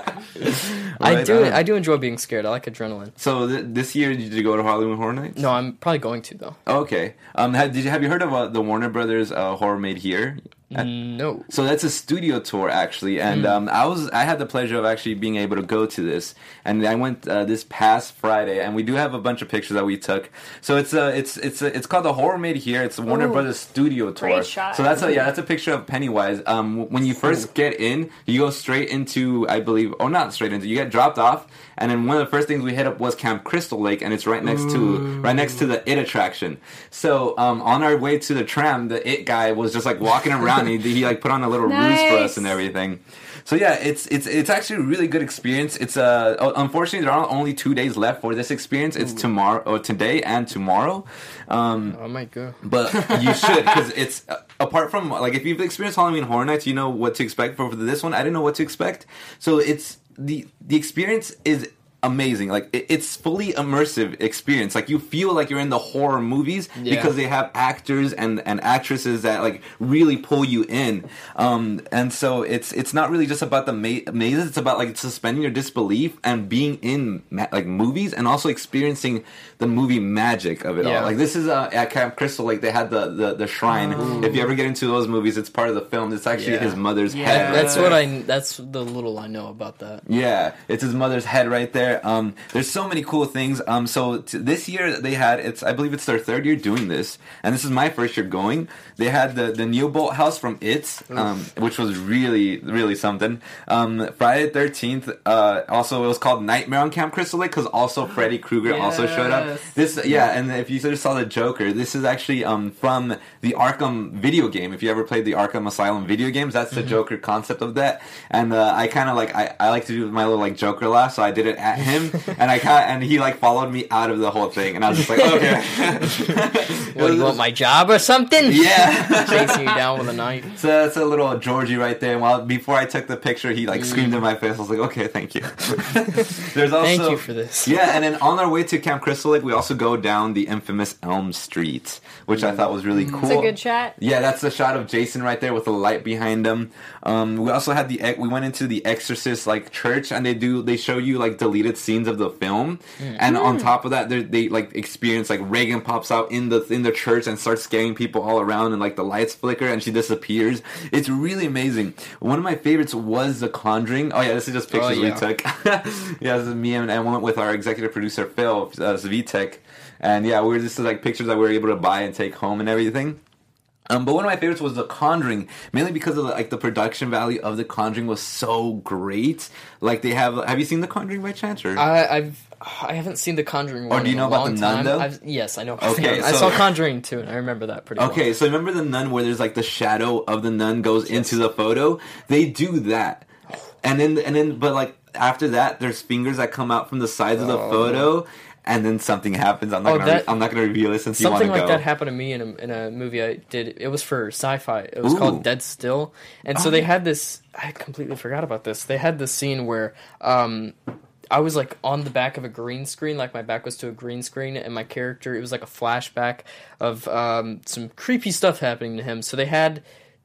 I do. I do enjoy being scared. I like adrenaline. So th- this year, did you go to Halloween Horror Nights? No, I'm probably going to though. Okay. Um, have, did you have you heard of uh, the Warner Brothers uh, Horror Made Here? No. So that's a studio tour actually, and um, I was I had the pleasure of actually being able to go to this, and I went uh, this past Friday, and we do have a bunch of pictures that we took. So it's a it's it's a, it's called the Horror Made Here. It's a Warner Ooh. Brothers studio tour. So that's a yeah that's a picture of Pennywise. Um, when you first get in, you go straight into I believe or not straight into you get dropped off, and then one of the first things we hit up was Camp Crystal Lake, and it's right next to right next to the It attraction. So um, on our way to the tram, the It guy was just like walking around. he, he like put on a little ruse for us and everything. So yeah, it's it's it's actually a really good experience. It's uh oh, unfortunately there are only two days left for this experience. It's tomorrow or today and tomorrow. Um, I might go. but you should because it's uh, apart from like if you've experienced Halloween Horror Nights, you know what to expect. For, for this one, I didn't know what to expect. So it's the the experience is amazing. Like it, it's fully immersive experience. Like you feel like you're in the horror movies Yeah. because they have actors and and actresses that like really pull you in. Um, and so it's it's not really just about the ma- mazes. It's about like suspending your disbelief and being in ma- like movies and also experiencing the movie magic of it Yeah. all. Like this is uh, at Camp Crystal. Like they had the the, the shrine. If you ever get into those movies, it's part of the film. It's actually Yeah. his mother's Yeah. head. That's right what there. I. That's the little I know about that. Yeah, it's his mother's head right there. Um, there's so many cool things. Um, so t- this year they had it's I believe it's their third year doing this, and this is my first year going. They had the the Bolt house from It, um, which was really really something. Um, Friday Thirteenth. Uh, also it was called Nightmare on Camp Crystal Lake because also Freddy Krueger also showed up. This yeah, and if you sort of saw the Joker, this is actually um from the Arkham video game. If you ever played the Arkham Asylum video games, that's the Joker concept of that. And uh, I kind of like I, I like to do my little like Joker laugh, so I did it at him, and I kind and he like followed me out of the whole thing, and I was just like, okay. What do you want my job or something? yeah. Chasing you down with a knife. So that's a little Georgie right there. While before I took the picture, he like screamed in my face. I was like, okay, thank you. There's also Thank you for this. yeah, and then on our way to Camp Crystal Lake, we also go down the infamous Elm Street, which I thought was really cool. It's a good shot. Yeah, that's the shot of Jason right there with the light behind him. Um, we also had the we went into the Exorcist like church, and they do they show you like deleted scenes of the film, and on top of that, they they like experience like Regan pops out in the in the church and starts scaring people all around, and like the lights flicker and she disappears. It's really amazing. One of my favorites was The Conjuring. Oh yeah, this is just pictures we yeah. took. yeah, this is me and I went with our executive producer Phil uh, Svitek, and yeah, we were just like pictures that we were able to buy and take home and everything. Um, but one of my favorites was The Conjuring, mainly because of the, like the production value of The Conjuring was so great. Like they have, have you seen The Conjuring by chance? Or? I, I've I haven't seen the Conjuring one. do you know about The Nun, though? I've, yes, I know. Okay, I saw Conjuring too, and I remember that pretty. Okay, well. so remember the nun where there's like the shadow of the nun goes into the photo? They do that. And then and then but like after that there's fingers that come out from the sides of the photo and then something happens. I'm not Oh, gonna that- re- I'm not gonna reveal it since you Something want like to go. Something like that happened to me in a, in a movie I did. It was for sci-fi. It was Ooh. called Dead Still, and so Oh, they had this. I completely forgot about this. They had this scene where um, I was like on the back of a green screen, like my back was to a green screen, and my character. It was like a flashback of um, some creepy stuff happening to him. So they had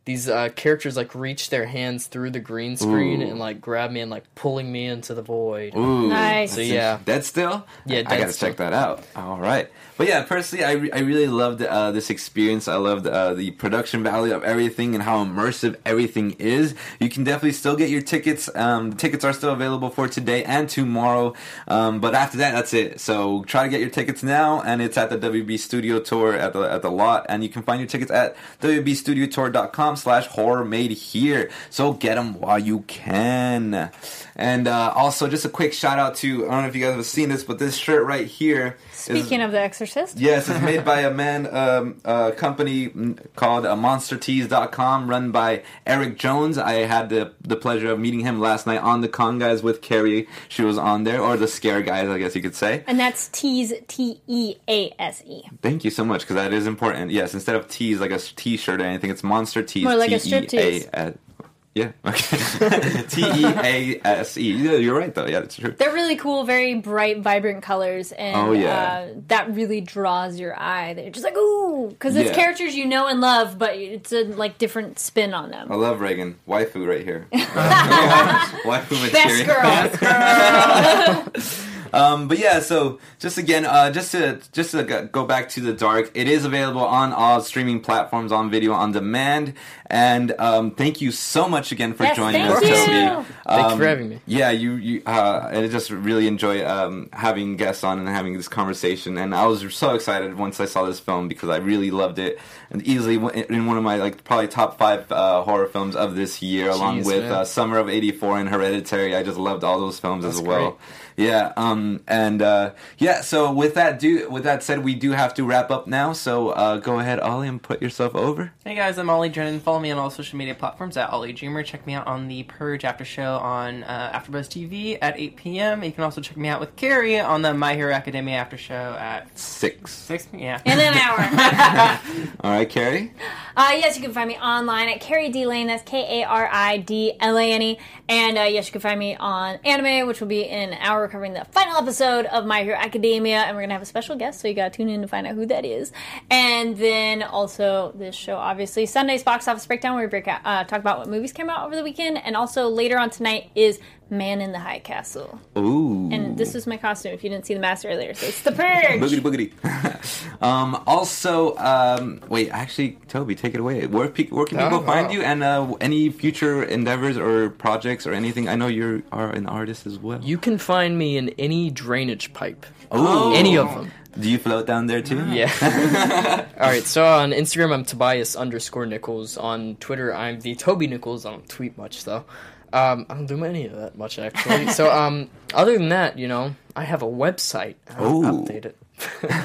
these uh, characters like reach their hands through the green screen and like grab me and like pulling me into the void. Ooh, Nice. So yeah, Dead Still? Yeah, I gotta Still. check that out. All right. But yeah, personally, I, re- I really loved uh, this experience. I loved uh, the production value of everything and how immersive everything is. You can definitely still get your tickets. Um, the tickets are still available for today and tomorrow. Um, but after that, that's it. So try to get your tickets now, and it's at the WB Studio Tour at the at the lot, and you can find your tickets at wbstudiotour.com slash horror made here. So get them while you can. And uh, also, just a quick shout out to I don't know if you guys have seen this, but this shirt right here. Speaking of The Exorcist, Yes, it's made by a man, um, a company called uh, MonsterTease.com, run by Eric Jones. I had the the pleasure of meeting him last night on the Con Guys with Kari. She was on there, or the Scare Guys, I guess you could say. and that's T's T E A S E. Thank you so much, because that is important. Yes, instead of tees like a t shirt or anything, it's Monster Tease. More like a T-E-A- striptease. uh, Yeah. Okay. T E A S E. Yeah, you're right though. Yeah, that's true. They're really cool, very bright, vibrant colors, and Oh, yeah. uh, that really draws your eye. They're just like ooh, because it's Yeah. characters you know and love, but it's a like different spin on them. I love Regan. Waifu right here. Waifu Best material. girl. Um, but yeah, so just again, uh, just to just to go- go back to the dark, it is available on all streaming platforms on video on demand. And um, thank you so much again for Yes, joining thank us, you. Toby. Thank you Um, for having me. Yeah, you, you uh, I just really enjoy um, having guests on and having this conversation. And I was so excited once I saw this film because I really loved it, and easily in one of my like probably top five uh, horror films of this year, along with uh, Summer of '84 and Hereditary. I just loved all those films as well. great. Yeah, um, and uh, yeah. So with that, do with that said, we do have to wrap up now. So uh, go ahead, Ollie, and put yourself over. Hey guys, I'm Ollie Drennan. Follow me on all social media platforms at Ollie Dreamer. Check me out on the Purge After Show on uh, AfterBuzz TV at 8 p.m. You can also check me out with Kari on the My Hero Academia After Show at Six. 6 Yeah. In an hour. All right, Kari. Uh, yes, you can find me online at Kari D Lane. That's K A R I D L A N E. And uh, yes, you can find me on anime, which will be in an hour covering the final episode of My Hero Academia. And we're to have a special guest, so you got to tune in to find out who that is. And then also this show, obviously, Sunday's Box Office Breakdown, where we break out, uh, talk about what movies came out over the weekend. And also later on tonight is Man in the High Castle. Ooh. And this was my costume if you didn't see the mask earlier. So it's the Purge. Boogity boogity. um, also, um, wait, actually, Toby, take it away. Where, pe- where can people Oh, find wow. you and uh, any future endeavors or projects or anything? I know you are an artist as well. You can find me in any drainage pipe. Ooh. Any of them. Do you float down there too? Yeah. All right. So on Instagram, I'm Tobias underscore Nichols. On Twitter, I'm the Toby Nichols. I don't tweet much though. Um, I don't do any of that much actually. so um, other than that, you know, I have a website. I don't Ooh. update it.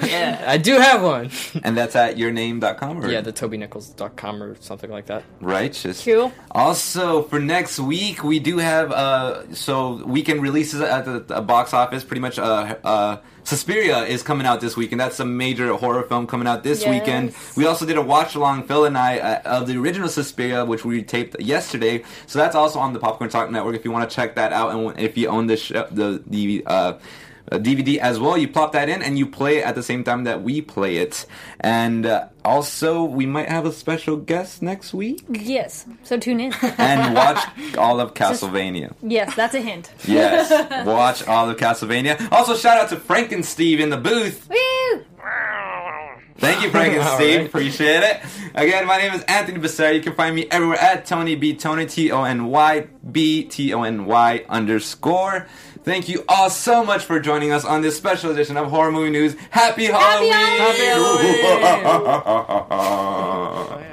Yeah. I do have one. And that's at yourname.com? Or? yeah, the TobyNichols.com or something like that. Righteous. Cool. Also, for next week, we do have uh, so weekend releases at the, the box office. Pretty much, uh, uh, Suspiria is coming out this week, and that's a major horror film coming out this Yes. weekend. We also did a watch along, Phil and I, uh, of the original Suspiria, which we taped yesterday. So that's also on the Popcorn Talk Network. If you want to check that out, and if you own the sh- the the. Uh, DVD as well. You plop that in and you play it at the same time that we play it. And uh, also, we might have a special guest next week Yes. So tune in. and watch all of Castlevania. yes, that's a hint. Yes, watch all of Castlevania. Also, shout out to Frank and Steve in the booth. Woo! Thank you, Frank and Steve. right. Appreciate it. Again, my name is Anthony Becerra. You can find me everywhere at Tony B Tony T O N Y B T O N Y underscore. Thank you all so much for joining us on this special edition of Horror Movie News. Happy Halloween! From